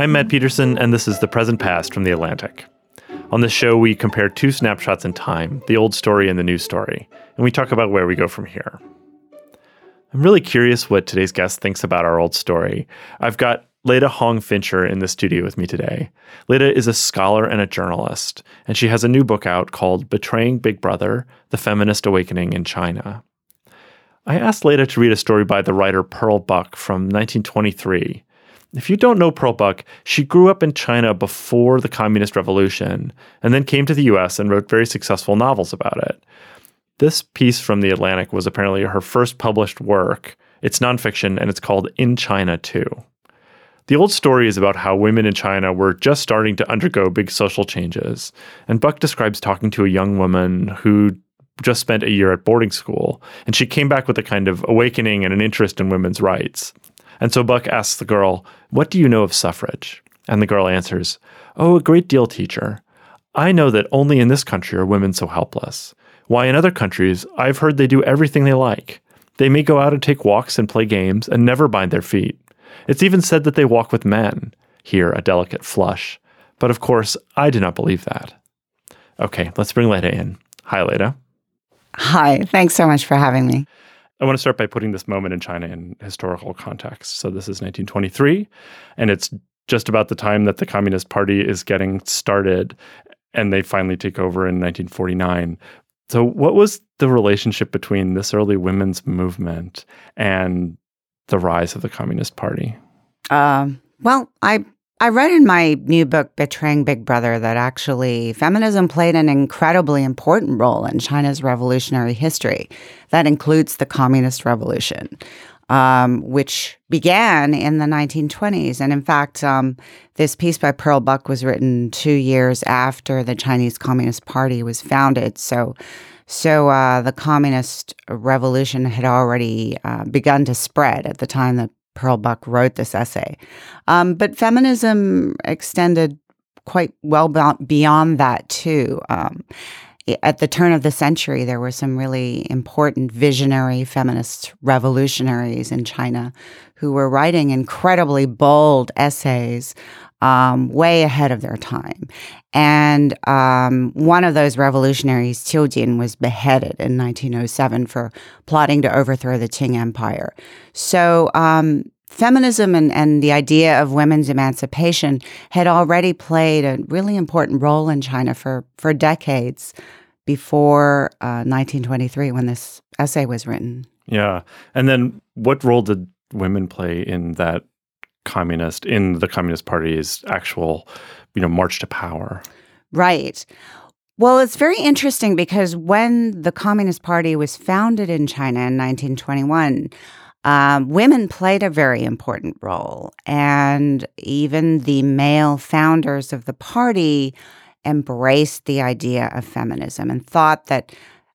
I'm Matt Peterson, and this is The Present Past from The Atlantic. On this show, we compare two snapshots in time the old story and the new story, and we talk about where we go from here. I'm really curious what today's guest thinks about our old story. I've got Leta Hong Fincher in the studio with me today. Leta is a scholar and a journalist, and she has a new book out called Betraying Big Brother The Feminist Awakening in China. I asked Leta to read a story by the writer Pearl Buck from 1923. If you don't know Pearl Buck, she grew up in China before the Communist Revolution and then came to the US and wrote very successful novels about it. This piece from The Atlantic was apparently her first published work. It's nonfiction and it's called In China Too. The old story is about how women in China were just starting to undergo big social changes. And Buck describes talking to a young woman who just spent a year at boarding school, and she came back with a kind of awakening and an interest in women's rights. And so Buck asks the girl, What do you know of suffrage? And the girl answers, Oh, a great deal, teacher. I know that only in this country are women so helpless. Why, in other countries, I've heard they do everything they like. They may go out and take walks and play games and never bind their feet. It's even said that they walk with men. Here, a delicate flush. But of course, I do not believe that. Okay, let's bring Leta in. Hi, Leta. Hi, thanks so much for having me. I want to start by putting this moment in China in historical context. So, this is 1923, and it's just about the time that the Communist Party is getting started, and they finally take over in 1949. So, what was the relationship between this early women's movement and the rise of the Communist Party? Um, well, I I read in my new book, Betraying Big Brother, that actually feminism played an incredibly important role in China's revolutionary history. That includes the Communist Revolution, um, which began in the 1920s. And in fact, um, this piece by Pearl Buck was written two years after the Chinese Communist Party was founded. So, so uh, the Communist Revolution had already uh, begun to spread at the time that Pearl Buck wrote this essay. Um, but feminism extended quite well beyond that, too. Um, at the turn of the century, there were some really important visionary feminist revolutionaries in China who were writing incredibly bold essays um, way ahead of their time. And um, one of those revolutionaries, Qiu Jin, was beheaded in 1907 for plotting to overthrow the Qing Empire. So, um, feminism and, and the idea of women's emancipation had already played a really important role in China for, for decades before uh, 1923 when this essay was written. Yeah. And then what role did women play in that communist in the Communist Party's actual, you know, march to power. Right. Well, it's very interesting because when the Communist Party was founded in China in 1921, um, women played a very important role. And even the male founders of the party embraced the idea of feminism and thought that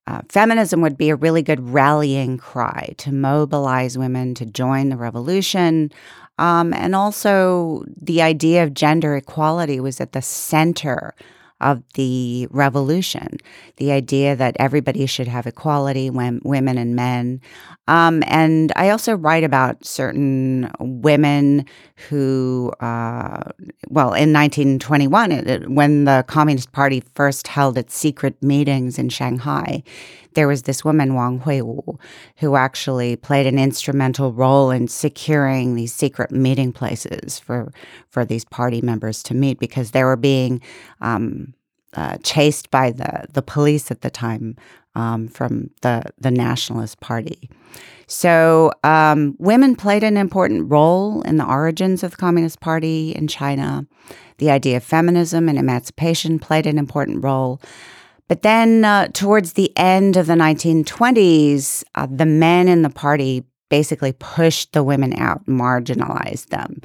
uh, feminism would be a really good rallying cry to mobilize women to join the revolution, um, and also, the idea of gender equality was at the center of the revolution. The idea that everybody should have equality, when, women and men. Um, and I also write about certain women who, uh, well, in 1921, it, when the Communist Party first held its secret meetings in Shanghai, there was this woman, Wang Huiwu, who actually played an instrumental role in securing these secret meeting places for, for these party members to meet because they were being um, uh, chased by the, the police at the time um, from the, the Nationalist Party. So, um, women played an important role in the origins of the Communist Party in China. The idea of feminism and emancipation played an important role. But then, uh, towards the end of the 1920s, uh, the men in the party basically pushed the women out, marginalized them.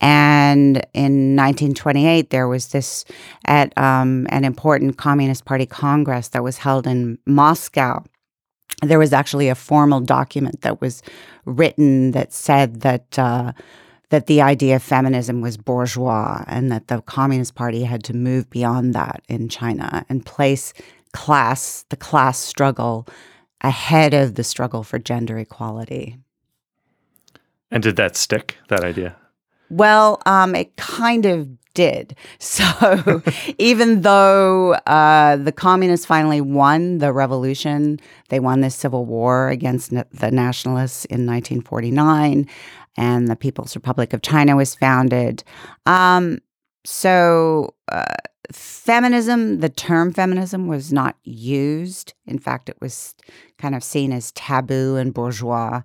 And in 1928, there was this at um, an important Communist Party Congress that was held in Moscow. There was actually a formal document that was written that said that uh, that the idea of feminism was bourgeois and that the Communist Party had to move beyond that in China and place class, the class struggle, ahead of the struggle for gender equality. And did that stick, that idea? Well, um, it kind of did. So even though uh, the communists finally won the revolution, they won this civil war against the nationalists in 1949, and the People's Republic of China was founded. Um, so uh, feminism, the term feminism was not used. In fact, it was kind of seen as taboo and bourgeois.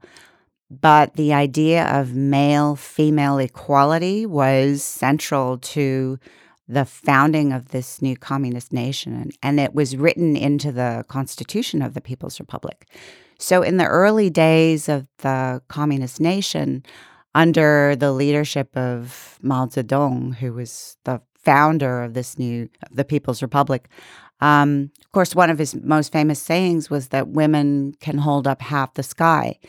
But the idea of male female equality was central to the founding of this new communist nation. And it was written into the Constitution of the People's Republic. So, in the early days of the communist nation, under the leadership of Mao Zedong, who was the founder of this new the People's Republic, um, of course, one of his most famous sayings was that women can hold up half the sky.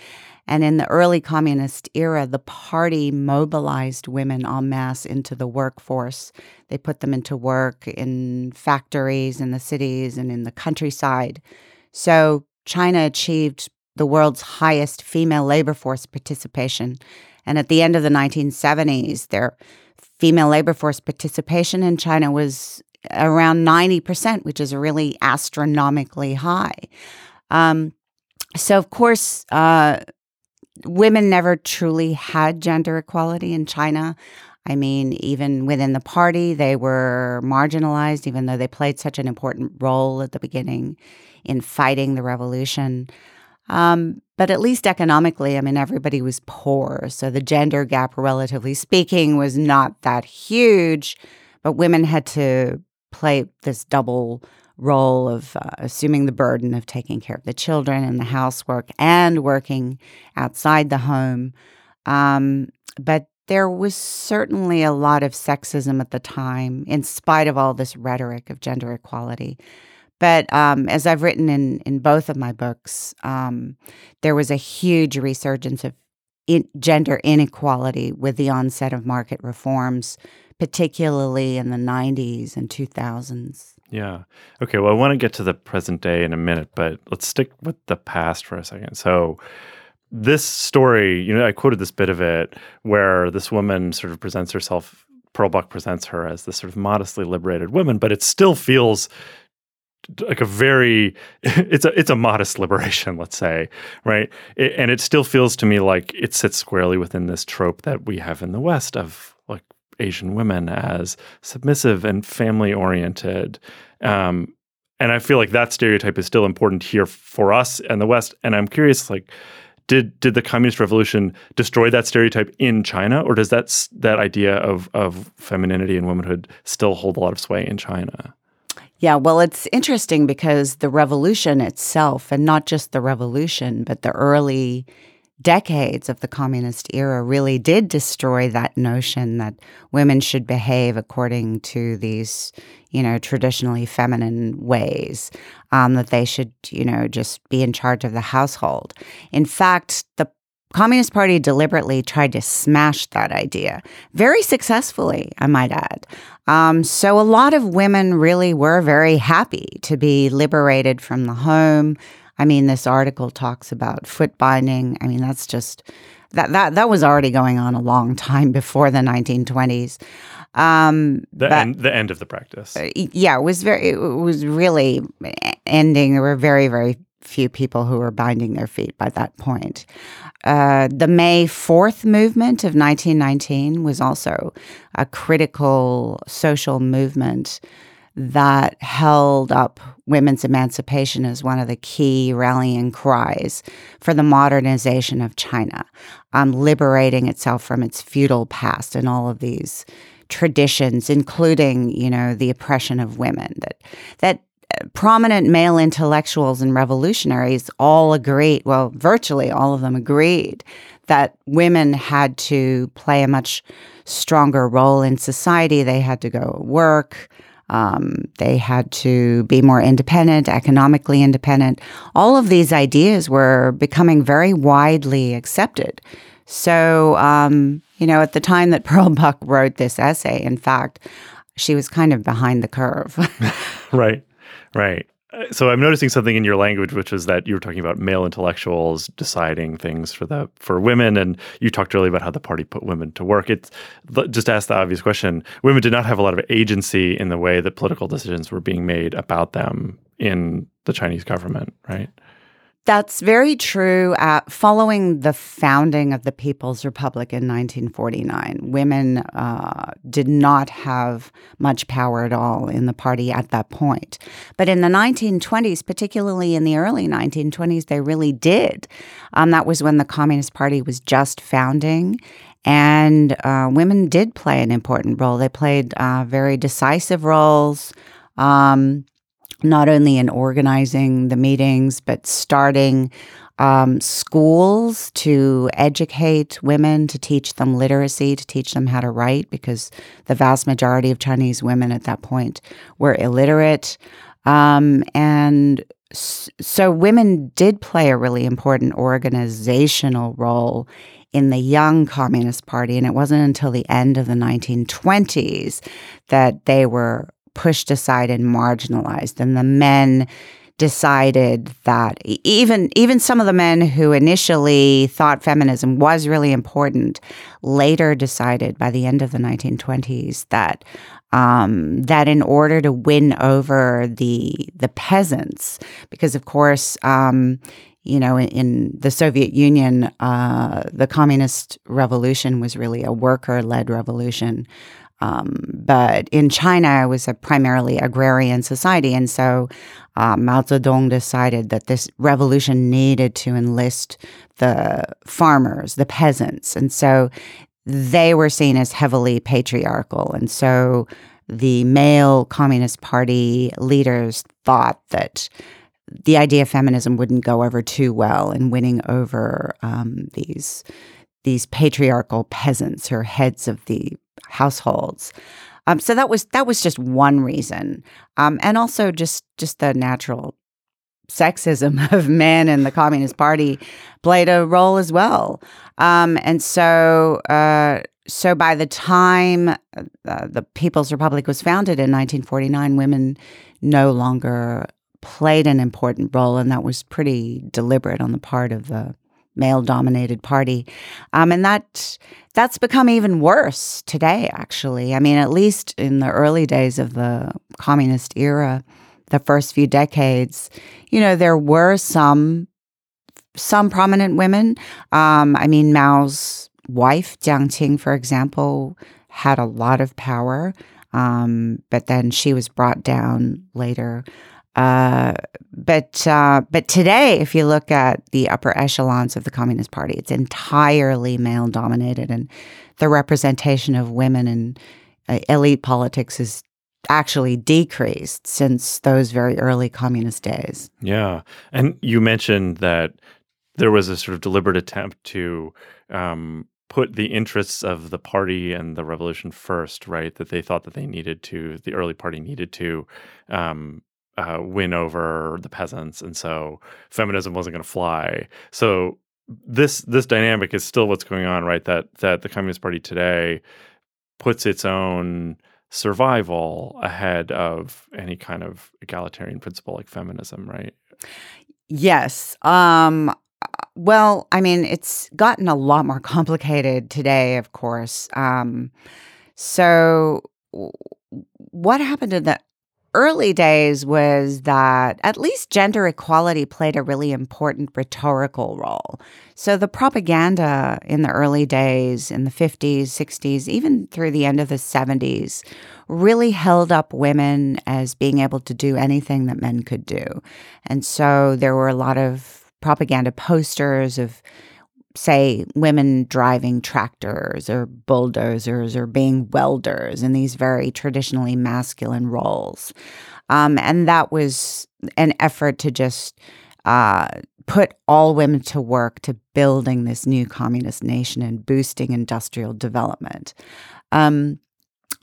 And in the early communist era, the party mobilized women en masse into the workforce. They put them into work in factories in the cities and in the countryside. So China achieved the world's highest female labor force participation. And at the end of the 1970s, their female labor force participation in China was around 90%, which is really astronomically high. Um, so, of course, uh, women never truly had gender equality in China. I mean, even within the party, they were marginalized, even though they played such an important role at the beginning in fighting the revolution. Um, but at least economically, I mean, everybody was poor. So the gender gap, relatively speaking, was not that huge. But women had to play this double role of uh, assuming the burden of taking care of the children and the housework and working outside the home. Um, but there was certainly a lot of sexism at the time, in spite of all this rhetoric of gender equality. But um, as I've written in, in both of my books, um, there was a huge resurgence of in gender inequality with the onset of market reforms, particularly in the 90s and 2000s. Yeah. Okay. Well, I want to get to the present day in a minute, but let's stick with the past for a second. So, this story, you know, I quoted this bit of it where this woman sort of presents herself, Pearl Buck presents her as this sort of modestly liberated woman, but it still feels like a very it's a it's a modest liberation let's say right it, and it still feels to me like it sits squarely within this trope that we have in the west of like Asian women as submissive and family oriented. Um, and I feel like that stereotype is still important here for us and the West. And I'm curious, like, did did the communist revolution destroy that stereotype in China, or does that that idea of of femininity and womanhood still hold a lot of sway in China? Yeah, well, it's interesting because the revolution itself, and not just the revolution, but the early decades of the communist era really did destroy that notion that women should behave according to these, you know, traditionally feminine ways, um, that they should, you know, just be in charge of the household. In fact, the Communist Party deliberately tried to smash that idea, very successfully, I might add. Um, so a lot of women really were very happy to be liberated from the home, I mean, this article talks about foot binding. I mean, that's just that that that was already going on a long time before the 1920s. Um, the but, end, the end of the practice. Uh, yeah, it was very. It was really ending. There were very very few people who were binding their feet by that point. Uh, the May 4th movement of 1919 was also a critical social movement that held up women's emancipation as one of the key rallying cries for the modernization of China, um, liberating itself from its feudal past and all of these traditions, including, you know, the oppression of women. That that prominent male intellectuals and revolutionaries all agreed, well, virtually all of them agreed that women had to play a much stronger role in society. They had to go work. Um, they had to be more independent, economically independent. All of these ideas were becoming very widely accepted. So, um, you know, at the time that Pearl Buck wrote this essay, in fact, she was kind of behind the curve. right, right. Uh, so I'm noticing something in your language, which was that you were talking about male intellectuals deciding things for the for women, and you talked earlier about how the party put women to work. It's just ask the obvious question: women did not have a lot of agency in the way that political decisions were being made about them in the Chinese government, right? That's very true. Uh, following the founding of the People's Republic in 1949, women uh, did not have much power at all in the party at that point. But in the 1920s, particularly in the early 1920s, they really did. Um, that was when the Communist Party was just founding. And uh, women did play an important role. They played uh, very decisive roles. Um, not only in organizing the meetings, but starting um, schools to educate women, to teach them literacy, to teach them how to write, because the vast majority of Chinese women at that point were illiterate. Um, and so women did play a really important organizational role in the young Communist Party. And it wasn't until the end of the 1920s that they were pushed aside and marginalized. And the men decided that even even some of the men who initially thought feminism was really important later decided by the end of the 1920s that um, that in order to win over the the peasants, because of course. Um, you know, in, in, the Soviet Union, uh, the communist revolution was really a worker led revolution. Um, but in China, it was a primarily agrarian society. And so uh, Mao Zedong decided that this revolution needed to enlist the farmers, the peasants. And so they were seen as heavily patriarchal. And so the male Communist Party leaders thought that the idea of feminism wouldn't go over too well in winning over um, these these patriarchal peasants or heads of the households. Um, so that was that was just one reason, um, and also just just the natural sexism of men and the Communist Party played a role as well. Um, and so, uh, so by the time uh, the People's Republic was founded in 1949, women no longer played an important role, and that was pretty deliberate on the part of the male dominated party. Um, and that that's become even worse today, actually. I mean, at least in the early days of the communist era, the first few decades, you know, there were some some prominent women. Um, I mean, Mao's wife, Jiang Qing, for example, had a lot of power. Um, but then she was brought down later. Uh, but uh, but today, if you look at the upper echelons of the Communist Party, it's entirely male dominated, and the representation of women in uh, elite politics is actually decreased since those very early communist days. Yeah, and you mentioned that there was a sort of deliberate attempt to um, put the interests of the party and the revolution first, right? That they thought that they needed to, the early party needed to um, uh, win over the peasants, and so feminism wasn't going to fly. So this this dynamic is still what's going on, right? That that the Communist Party today puts its own survival ahead of any kind of egalitarian principle like feminism, right? Yes. Um, well, I mean, it's gotten a lot more complicated today, of course. Um, so, what happened in the early days was that at least gender equality played a really important rhetorical role. So the propaganda in the early days, in the 50s, 60s, even through the end of the 70s, really held up women as being able to do anything that men could do. And so there were a lot of propaganda posters of say women driving tractors or bulldozers or being welders in these very traditionally masculine roles. Um, and that was an effort to just uh, put all women to work to building this new communist nation and boosting industrial development. Um,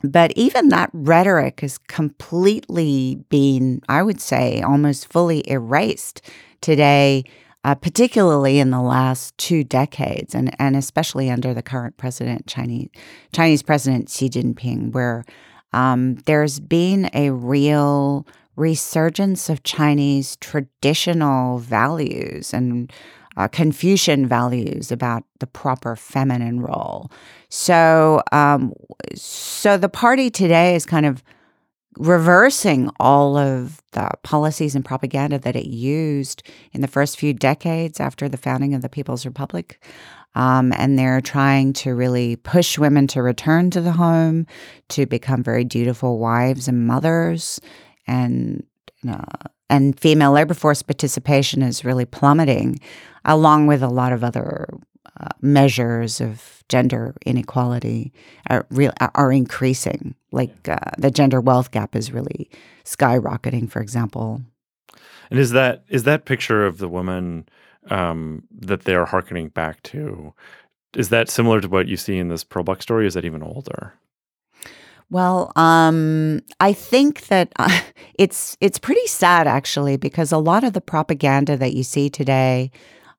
but even that rhetoric has completely been, I would say, almost fully erased today uh, particularly in the last two decades, and, and especially under the current president, Chinese Chinese President Xi Jinping, where um, there's been a real resurgence of Chinese traditional values and uh, Confucian values about the proper feminine role. So, um, so the party today is kind of reversing all of the policies and propaganda that it used in the first few decades after the founding of the People's Republic. Um, and they're trying to really push women to return to the home, to become very dutiful wives and mothers, and uh, and female labor force participation is really plummeting, along with a lot of other uh, measures of gender inequality are real are increasing. Like uh, the gender wealth gap is really skyrocketing, for example. And is that is that picture of the woman um, that they're harkening back to? Is that similar to what you see in this Pearl Buck story? Is that even older? Well, um, I think that uh, it's it's pretty sad actually because a lot of the propaganda that you see today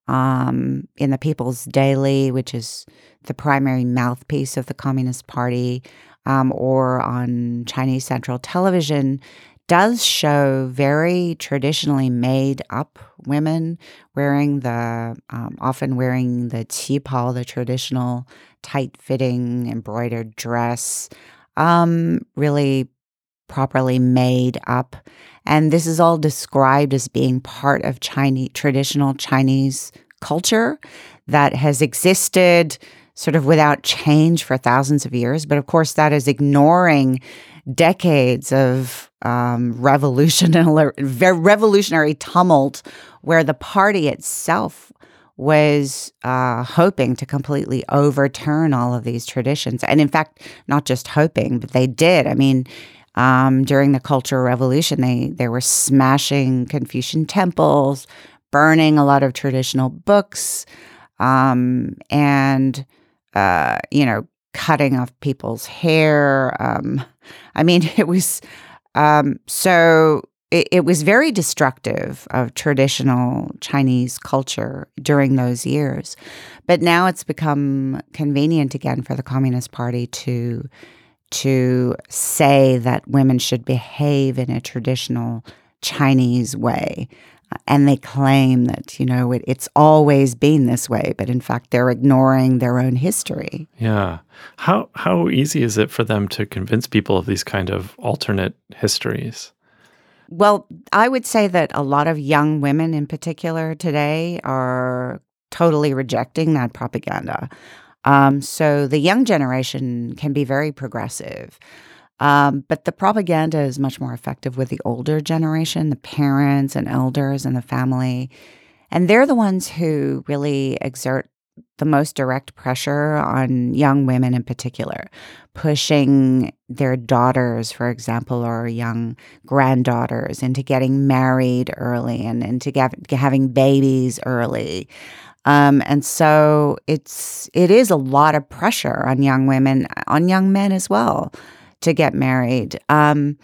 um, in the People's Daily, which is the primary mouthpiece of the Communist Party, um, or on Chinese Central Television, does show very traditionally made up women wearing the, um, often wearing the qipao, the traditional tight fitting embroidered dress, um, really properly made up. And this is all described as being part of Chinese traditional Chinese culture that has existed sort of without change for thousands of years. But of course, that is ignoring decades of um, revolutionary, revolutionary tumult where the party itself was uh, hoping to completely overturn all of these traditions. And in fact, not just hoping, but they did. I mean, um, during the Cultural Revolution, they, they were smashing Confucian temples, burning a lot of traditional books, um, and, uh, you know, cutting off people's hair. Um, I mean, it was um, so it, it, was very destructive of traditional Chinese culture during those years. But now it's become convenient again for the Communist Party to to say that women should behave in a traditional Chinese way. And they claim that, you know, it, it's always been this way, but in fact, they're ignoring their own history. Yeah. How, how easy is it for them to convince people of these kind of alternate histories? Well, I would say that a lot of young women in particular today are totally rejecting that propaganda. Um, so the young generation can be very progressive. Um, but the propaganda is much more effective with the older generation, the parents and elders and the family. And they're the ones who really exert the most direct pressure on young women in particular, pushing their daughters, for example, or young granddaughters into getting married early and into having babies early. Um, and so it's it is a lot of pressure on young women, on young men as well to get married. Um,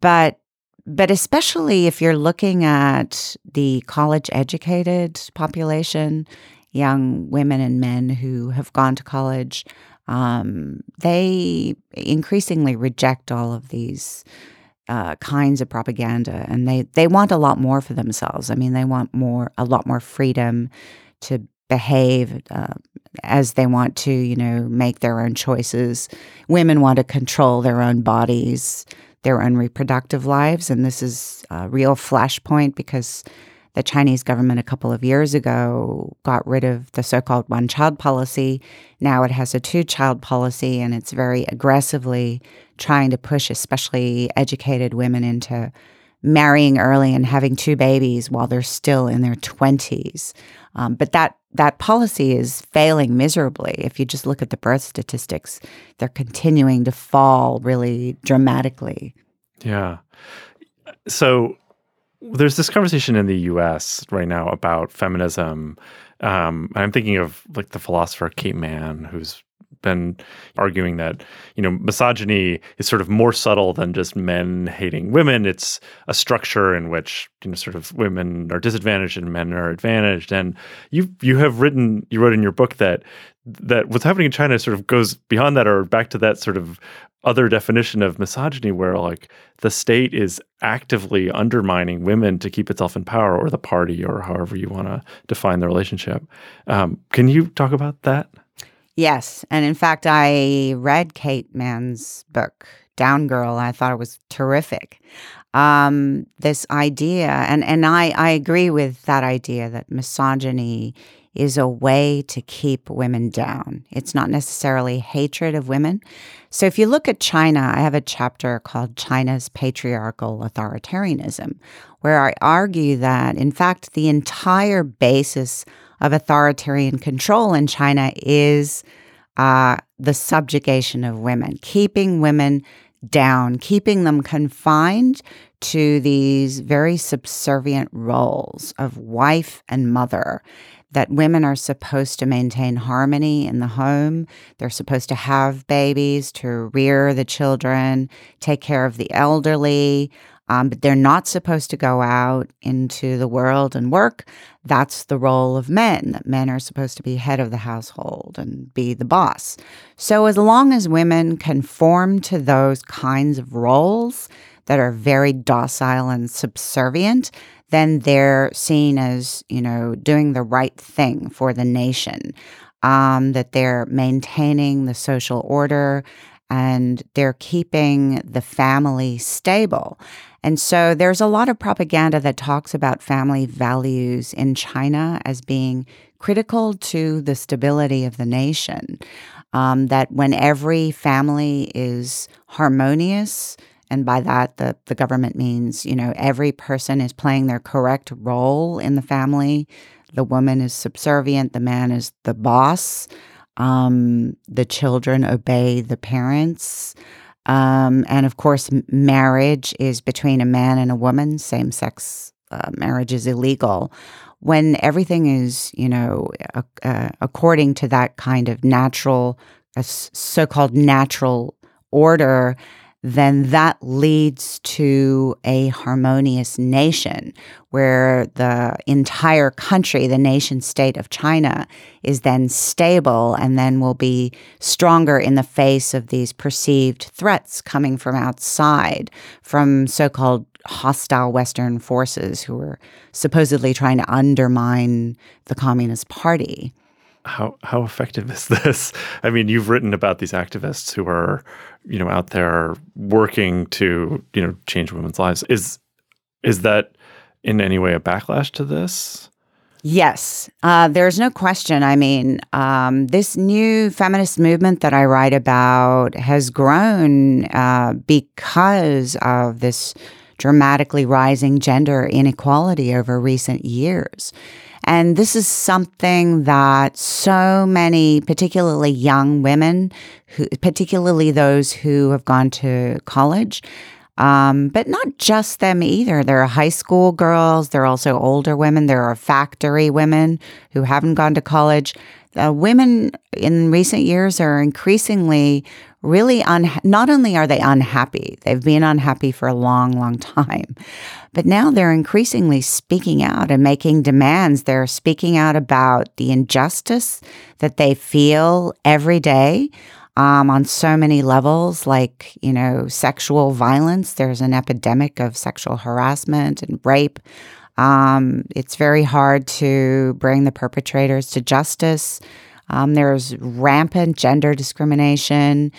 but but especially if you're looking at the college educated population, young women and men who have gone to college, um, they increasingly reject all of these uh, kinds of propaganda, and they they want a lot more for themselves. I mean, they want more, a lot more freedom to behave uh, as they want to, you know, make their own choices. Women want to control their own bodies, their own reproductive lives. And this is a real flashpoint because the Chinese government a couple of years ago got rid of the so called one child policy. Now it has a two child policy, and it's very aggressively trying to push, especially educated women, into marrying early and having two babies while they're still in their 20s. Um, but that that policy is failing miserably. If you just look at the birth statistics, they're continuing to fall really dramatically. Yeah. So there's this conversation in the US right now about feminism. Um, I'm thinking of like the philosopher Kate Manne, who's been arguing that you know misogyny is sort of more subtle than just men hating women. It's a structure in which you know sort of women are disadvantaged and men are advantaged. And you you have written you wrote in your book that that what's happening in China sort of goes beyond that or back to that sort of other definition of misogyny where like the state is actively undermining women to keep itself in power or the party or however you want to define the relationship um, can you talk about that yes and in fact i read kate manne's book down girl i thought it was terrific um, this idea and, and I, I agree with that idea that misogyny is a way to keep women down. It's not necessarily hatred of women. So if you look at China, I have a chapter called China's Patriarchal Authoritarianism, where I argue that, in fact, the entire basis of authoritarian control in China is uh, the subjugation of women, keeping women down, keeping them confined to these very subservient roles of wife and mother that women are supposed to maintain harmony in the home. They're supposed to have babies, to rear the children, take care of the elderly, um, but they're not supposed to go out into the world and work. That's the role of men, that men are supposed to be head of the household and be the boss. So, as long as women conform to those kinds of roles that are very docile and subservient, then they're seen as, you know, doing the right thing for the nation, um, that they're maintaining the social order and they're keeping the family stable. And so there's a lot of propaganda that talks about family values in China as being critical to the stability of the nation. Um, that when every family is harmonious, and by that, the, the government means, you know, every person is playing their correct role in the family. The woman is subservient, the man is the boss. Um, the children obey the parents. Um, and of course, marriage is between a man and a woman. Same sex uh, marriage is illegal. When everything is, you know, uh, uh, according to that kind of natural, so called natural order, then that leads to a harmonious nation where the entire country, the nation state of China, is then stable and then will be stronger in the face of these perceived threats coming from outside, from so called hostile Western forces who are supposedly trying to undermine the Communist Party how how effective is this? I mean, you've written about these activists who are, you know, out there working to, you know, change women's lives. Is is that in any way a backlash to this? Yes, uh, there's no question. I mean, um, this new feminist movement that I write about has grown uh, because of this dramatically rising gender inequality over recent years. And this is something that so many, particularly young women, who, particularly those who have gone to college, um, but not just them either. There are high school girls, there are also older women, there are factory women who haven't gone to college. Uh, women in recent years are increasingly really un- not only are they unhappy, they've been unhappy for a long, long time, but now they're increasingly speaking out and making demands. They're speaking out about the injustice that they feel every day. Um, on so many levels, like, you know, sexual violence. There's an epidemic of sexual harassment and rape. Um, it's very hard to bring the perpetrators to justice. Um, there's rampant gender discrimination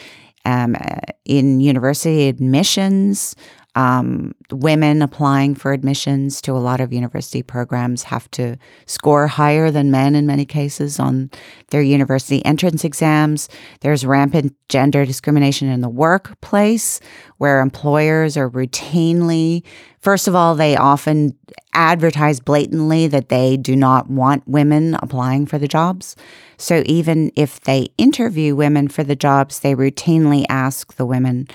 um, in university admissions. Um, women applying for admissions to a lot of university programs have to score higher than men in many cases on their university entrance exams. There's rampant gender discrimination in the workplace where employers are routinely, first of all, they often advertise blatantly that they do not want women applying for the jobs. So even if they interview women for the jobs, they routinely ask the women,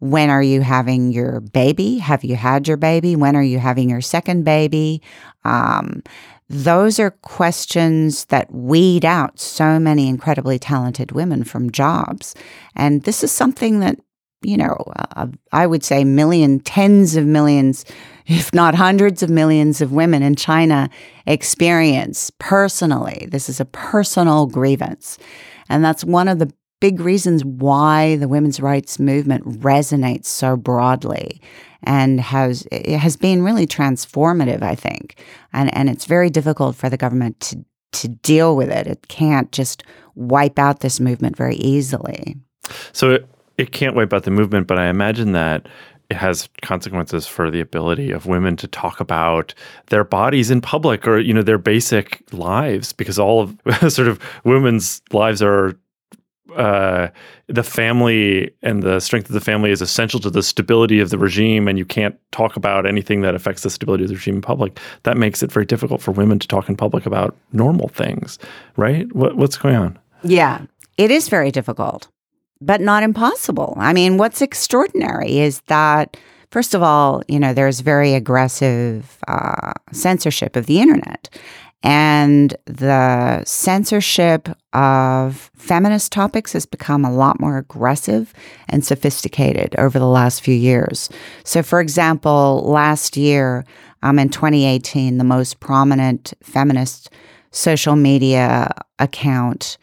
when are you having your baby? Have you had your baby? When are you having your second baby? Um, those are questions that weed out so many incredibly talented women from jobs. And this is something that, you know, uh, I would say million, tens of millions, if not hundreds of millions of women in China experience personally. This is a personal grievance. And that's one of the big reasons why the women's rights movement resonates so broadly and has it has been really transformative, I think. And and it's very difficult for the government to to deal with it. It can't just wipe out this movement very easily. So it, it can't wipe out the movement, but I imagine that it has consequences for the ability of women to talk about their bodies in public or you know their basic lives because all of sort of women's lives are uh, the family and the strength of the family is essential to the stability of the regime, and you can't talk about anything that affects the stability of the regime in public. That makes it very difficult for women to talk in public about normal things, right? What, what's going on? Yeah, it is very difficult, but not impossible. I mean, what's extraordinary is that. First of all, you know, there's very aggressive uh, censorship of the internet and the censorship of feminist topics has become a lot more aggressive and sophisticated over the last few years. So, for example, last year, um, in 2018, the most prominent feminist social media account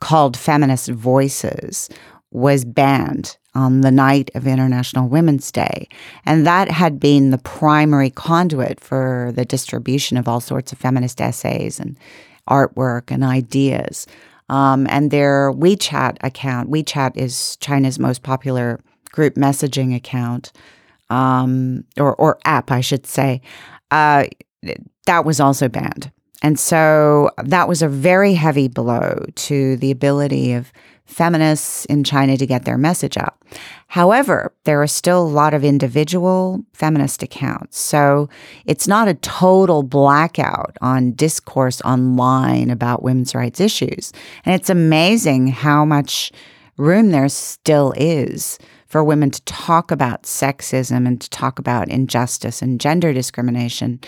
called Feminist Voices was banned on the night of International Women's Day. And that had been the primary conduit for the distribution of all sorts of feminist essays and artwork and ideas. Um, and their WeChat account, WeChat is China's most popular group messaging account, um, or, or app, I should say, uh, that was also banned. And so that was a very heavy blow to the ability of feminists in China to get their message out. However, there are still a lot of individual feminist accounts. So it's not a total blackout on discourse online about women's rights issues. And it's amazing how much room there still is for women to talk about sexism and to talk about injustice and gender discrimination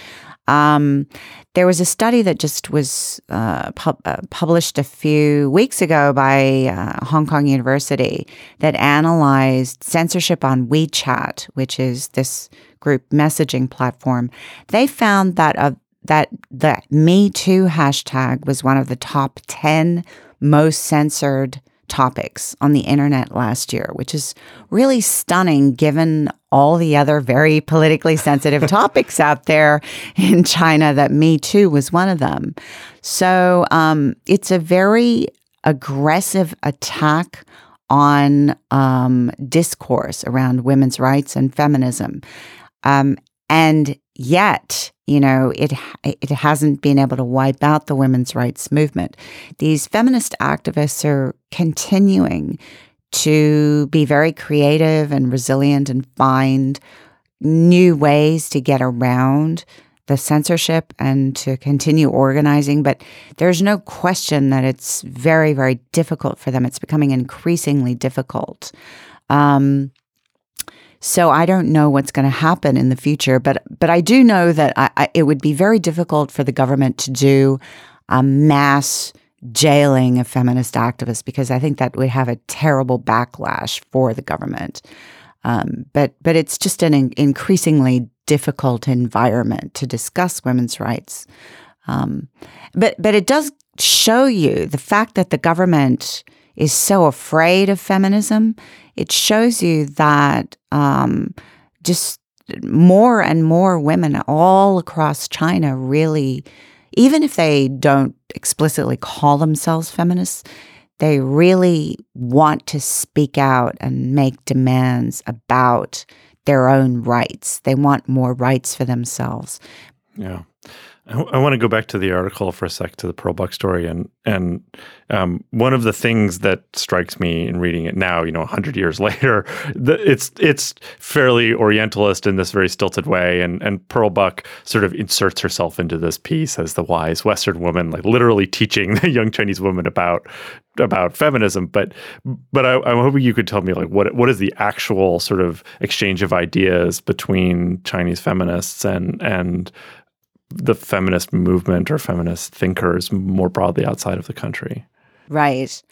um, there was a study that just was uh, uh, published a few weeks ago by uh, Hong Kong University that analyzed censorship on WeChat, which is this group messaging platform. They found that uh, that the Me Too hashtag was one of the top ten most censored topics on the internet last year, which is really stunning given all the other very politically sensitive topics out there in China, that Me Too was one of them. So um, it's a very aggressive attack on um, discourse around women's rights and feminism. Um, and yet, you know, it it hasn't been able to wipe out the women's rights movement. These feminist activists are continuing to be very creative and resilient and find new ways to get around the censorship and to continue organizing. But there's no question that it's very, very difficult for them. It's becoming increasingly difficult. Um, so I don't know what's going to happen in the future, but but I do know that I, I, it would be very difficult for the government to do a mass jailing of feminist activists because I think that would have a terrible backlash for the government. Um, but but it's just an in- increasingly difficult environment to discuss women's rights. Um, but but it does show you the fact that the government is so afraid of feminism it shows you that um, just more and more women all across China really, even if they don't explicitly call themselves feminists, they really want to speak out and make demands about their own rights. They want more rights for themselves. Yeah. I, want to go back to the article for a sec to the Pearl Buck story, and and um, one of the things that strikes me in reading it now, you know, hundred years later, the, it's it's fairly Orientalist in this very stilted way, and and Pearl Buck sort of inserts herself into this piece as the wise Western woman, like literally teaching the young Chinese woman about about feminism. But but I, I'm hoping you could tell me like what what is the actual sort of exchange of ideas between Chinese feminists and and the feminist movement or feminist thinkers more broadly outside of the country. Right.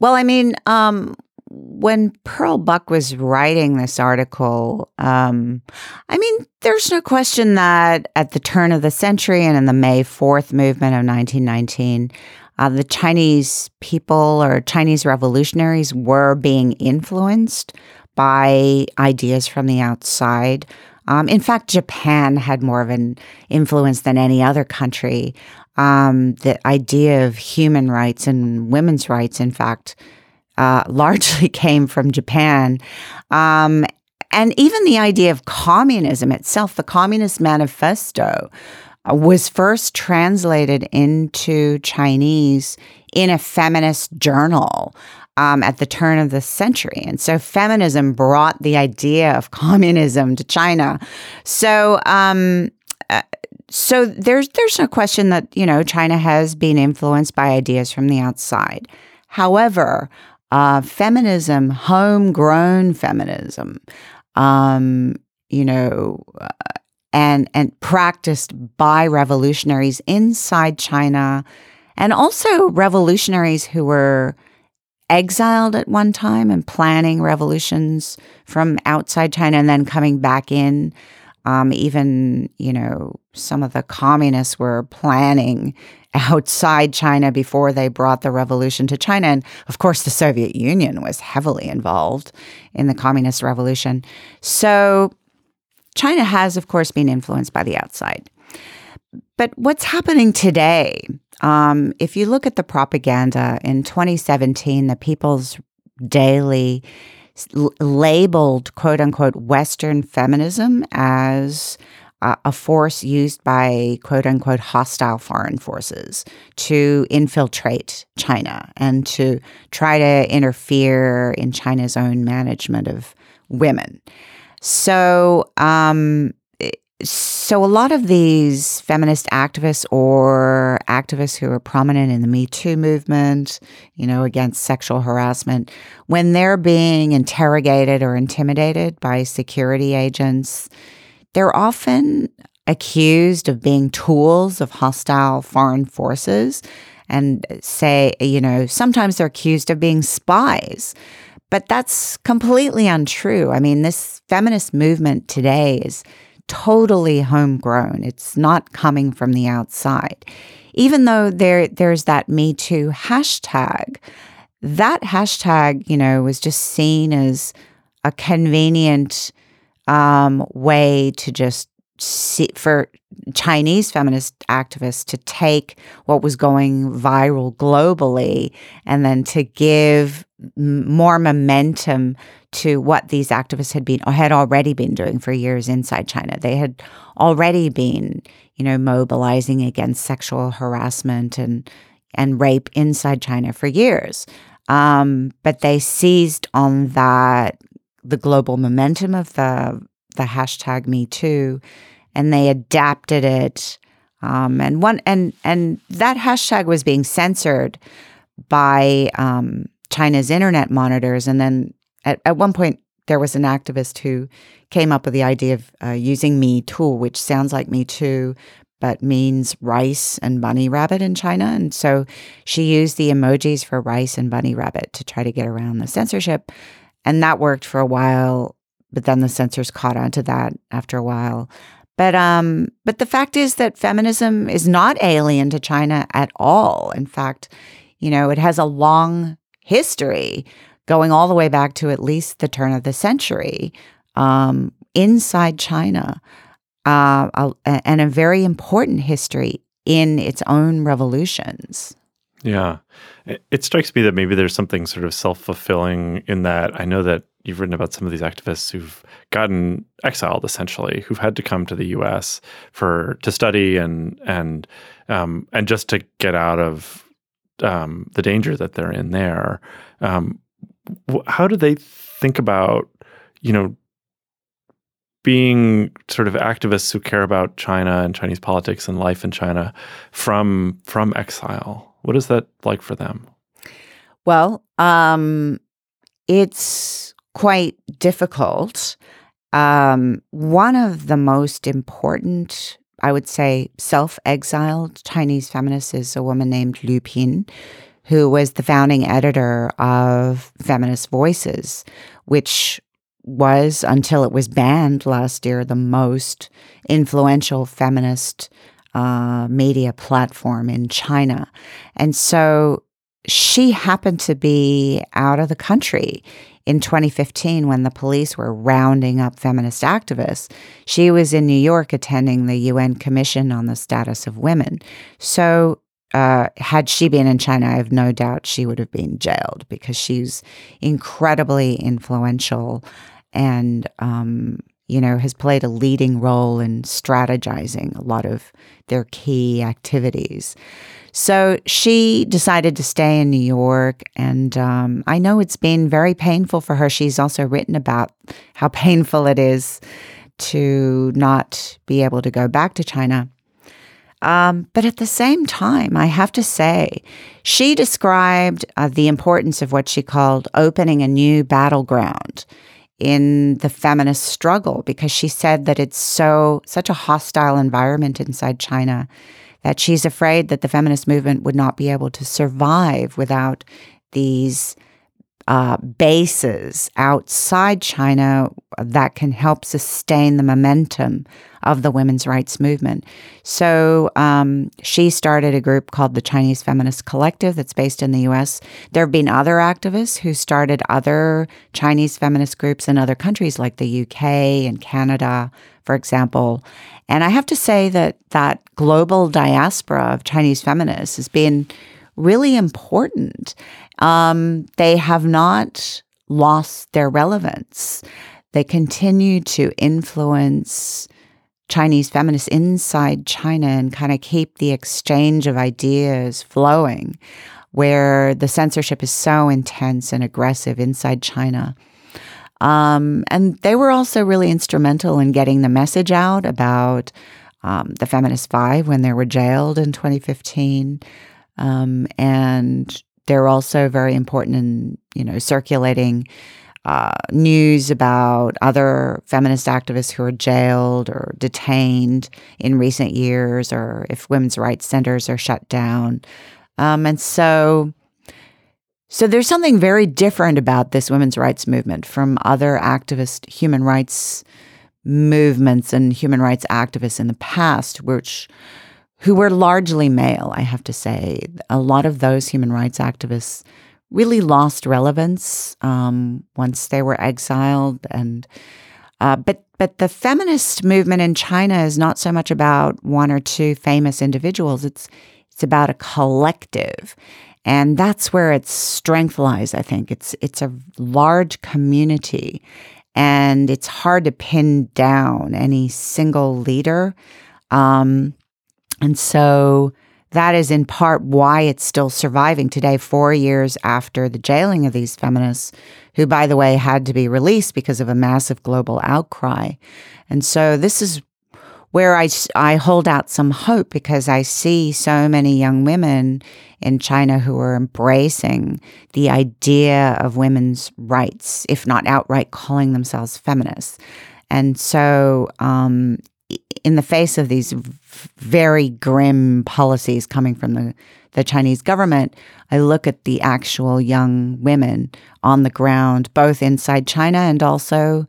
Well, I mean, um, when Pearl Buck was writing this article, um, I mean, there's no question that at the turn of the century and in the May 4th movement of 1919, uh, the Chinese people or Chinese revolutionaries were being influenced by ideas from the outside. Um, in fact, Japan had more of an influence than any other country. Um, the idea of human rights and women's rights, in fact, uh, largely came from Japan. Um, and even the idea of communism itself, the Communist Manifesto, uh, was first translated into Chinese in a feminist journal um, at the turn of the century. And so feminism brought the idea of communism to China. So, um, uh, so there's there's no question that you know China has been influenced by ideas from the outside. However, uh, feminism, homegrown feminism, um, you know, uh, and and practiced by revolutionaries inside China, and also revolutionaries who were exiled at one time and planning revolutions from outside China and then coming back in. Um, even, you know, some of the communists were planning outside China before they brought the revolution to China. And of course, the Soviet Union was heavily involved in the communist revolution. So China has, of course, been influenced by the outside. But what's happening today? Um, if you look at the propaganda in 2017, the People's Daily l- labeled quote unquote Western feminism as uh, a force used by quote unquote hostile foreign forces to infiltrate China and to try to interfere in China's own management of women. So, um, so, a lot of these feminist activists or activists who are prominent in the Me Too movement, you know, against sexual harassment, when they're being interrogated or intimidated by security agents, they're often accused of being tools of hostile foreign forces and say, you know, sometimes they're accused of being spies. But that's completely untrue. I mean, this feminist movement today is totally homegrown. It's not coming from the outside. Even though there there's that Me Too hashtag, that hashtag, you know, was just seen as a convenient um, way to just see, for Chinese feminist activists to take what was going viral globally and then to give more momentum to what these activists had been or had already been doing for years inside China. They had already been, you know, mobilizing against sexual harassment and and rape inside China for years. Um, but they seized on that the global momentum of the the hashtag Me Too, and they adapted it. Um, and one and and that hashtag was being censored by um, China's internet monitors, and then at, at one point, there was an activist who came up with the idea of uh, using Me Too, which sounds like Me Too, but means rice and bunny rabbit in China. And so she used the emojis for rice and bunny rabbit to try to get around the censorship. And that worked for a while, but then the censors caught on to that after a while. But um, but the fact is that feminism is not alien to China at all. In fact, you know, it has a long history going all the way back to at least the turn of the century um, inside China, uh, a, and a very important history in its own revolutions. Yeah. It, strikes me that maybe there's something sort of self fulfilling in that. I know that you've written about some of these activists who've gotten exiled essentially, who've had to come to the U.S. for to study and and um, and just to get out of um, the danger that they're in there. Um, how do they think about you know being sort of activists who care about China and Chinese politics and life in China from from exile? What is that like for them? Well, um, it's quite difficult. Um, one of the most important, I would say, self exiled Chinese feminists is a woman named Lu Pin, who was the founding editor of Feminist Voices, which was, until it was banned last year, the most influential feminist uh, media platform in China. And so she happened to be out of the country in 2015 when the police were rounding up feminist activists. She was in New York attending the UN Commission on the Status of Women. So, uh, had she been in China, I have no doubt she would have been jailed because she's incredibly influential and, um, you know, has played a leading role in strategizing a lot of their key activities. So she decided to stay in New York. And um, I know it's been very painful for her. She's also written about how painful it is to not be able to go back to China. Um, but at the same time, I have to say, she described uh, the importance of what she called opening a new battleground in the feminist struggle because she said that it's so such a hostile environment inside China that she's afraid that the feminist movement would not be able to survive without these uh, bases outside China that can help sustain the momentum of the women's rights movement. So um, she started a group called the Chinese Feminist Collective that's based in the US. There have been other activists who started other Chinese feminist groups in other countries like the UK and Canada, for example. And I have to say that that global diaspora of Chinese feminists has been really important. Um, they have not lost their relevance. They continue to influence Chinese feminists inside China and kind of keep the exchange of ideas flowing, where the censorship is so intense and aggressive inside China. Um, and they were also really instrumental in getting the message out about um, the Feminist Five when they were jailed in 2015. Um, and they're also very important in, you know, circulating uh, news about other feminist activists who are jailed or detained in recent years, or if women's rights centers are shut down. Um, and so so there's something very different about this women's rights movement from other activist human rights movements and human rights activists in the past, which who were largely male, I have to say. A lot of those human rights activists really lost relevance um, once they were exiled, and uh, but but the feminist movement in China is not so much about one or two famous individuals. It's it's about a collective, and that's where its strength lies, I think. It's it's a large community and it's hard to pin down any single leader. Um, and so that is in part why it's still surviving today, four years after the jailing of these feminists, who, by the way, had to be released because of a massive global outcry. And so this is where I, I hold out some hope because I see so many young women in China who are embracing the idea of women's rights, if not outright calling themselves feminists. And so, um, in the face of these very grim policies coming from the, the Chinese government, I look at the actual young women on the ground, both inside China and also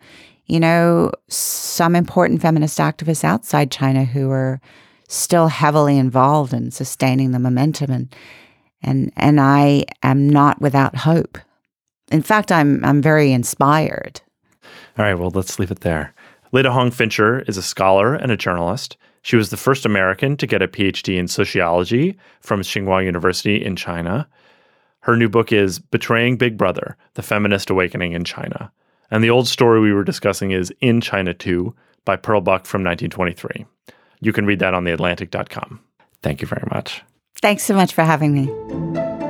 you know, some important feminist activists outside China who are still heavily involved in sustaining the momentum and and and I am not without hope. In fact, I'm I'm very inspired. All right, well, let's leave it there. Leta Hong Fincher is a scholar and a journalist. She was the first American to get a PhD in sociology from Tsinghua University in China. Her new book is Betraying Big Brother: The Feminist Awakening in China And the old story we were discussing is In China Too by Pearl Buck from 1923. You can read that on theatlantic.com. Thank you very much. Thanks so much for having me.